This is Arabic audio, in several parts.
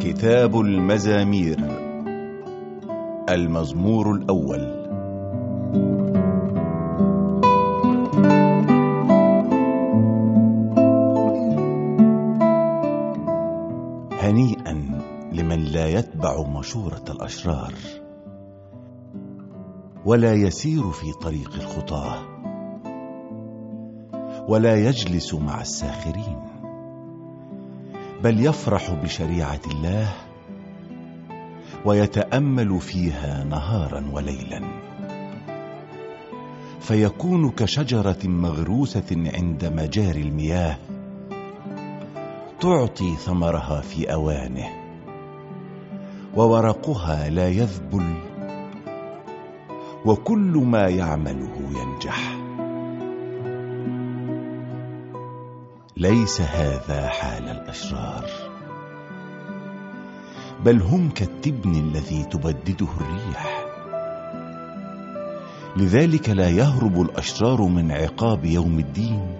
كتاب المزامير. المزمور الأول. هنيئا لمن لا يتبع مشورة الأشرار. ولا يسير في طريق الخطاة. ولا يجلس مع الساخرين. بل يفرح بشريعة الله ويتأمل فيها نهارا وليلا. فيكون كشجرة مغروسة عند مجاري المياه تعطي ثمرها في أوانه وورقها لا يذبل وكل ما يعمله ينجح. ليس هذا حال الأشرار. بل هم كالتبن الذي تبدده الريح. لذلك لا يهرب الأشرار من عقاب يوم الدين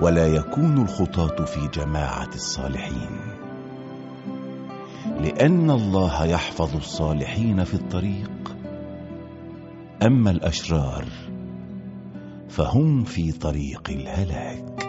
ولا يكون الخطاة في جماعة الصالحين. لأن الله يحفظ الصالحين في الطريق. أما الأشرار فهم في طريق الهلاك.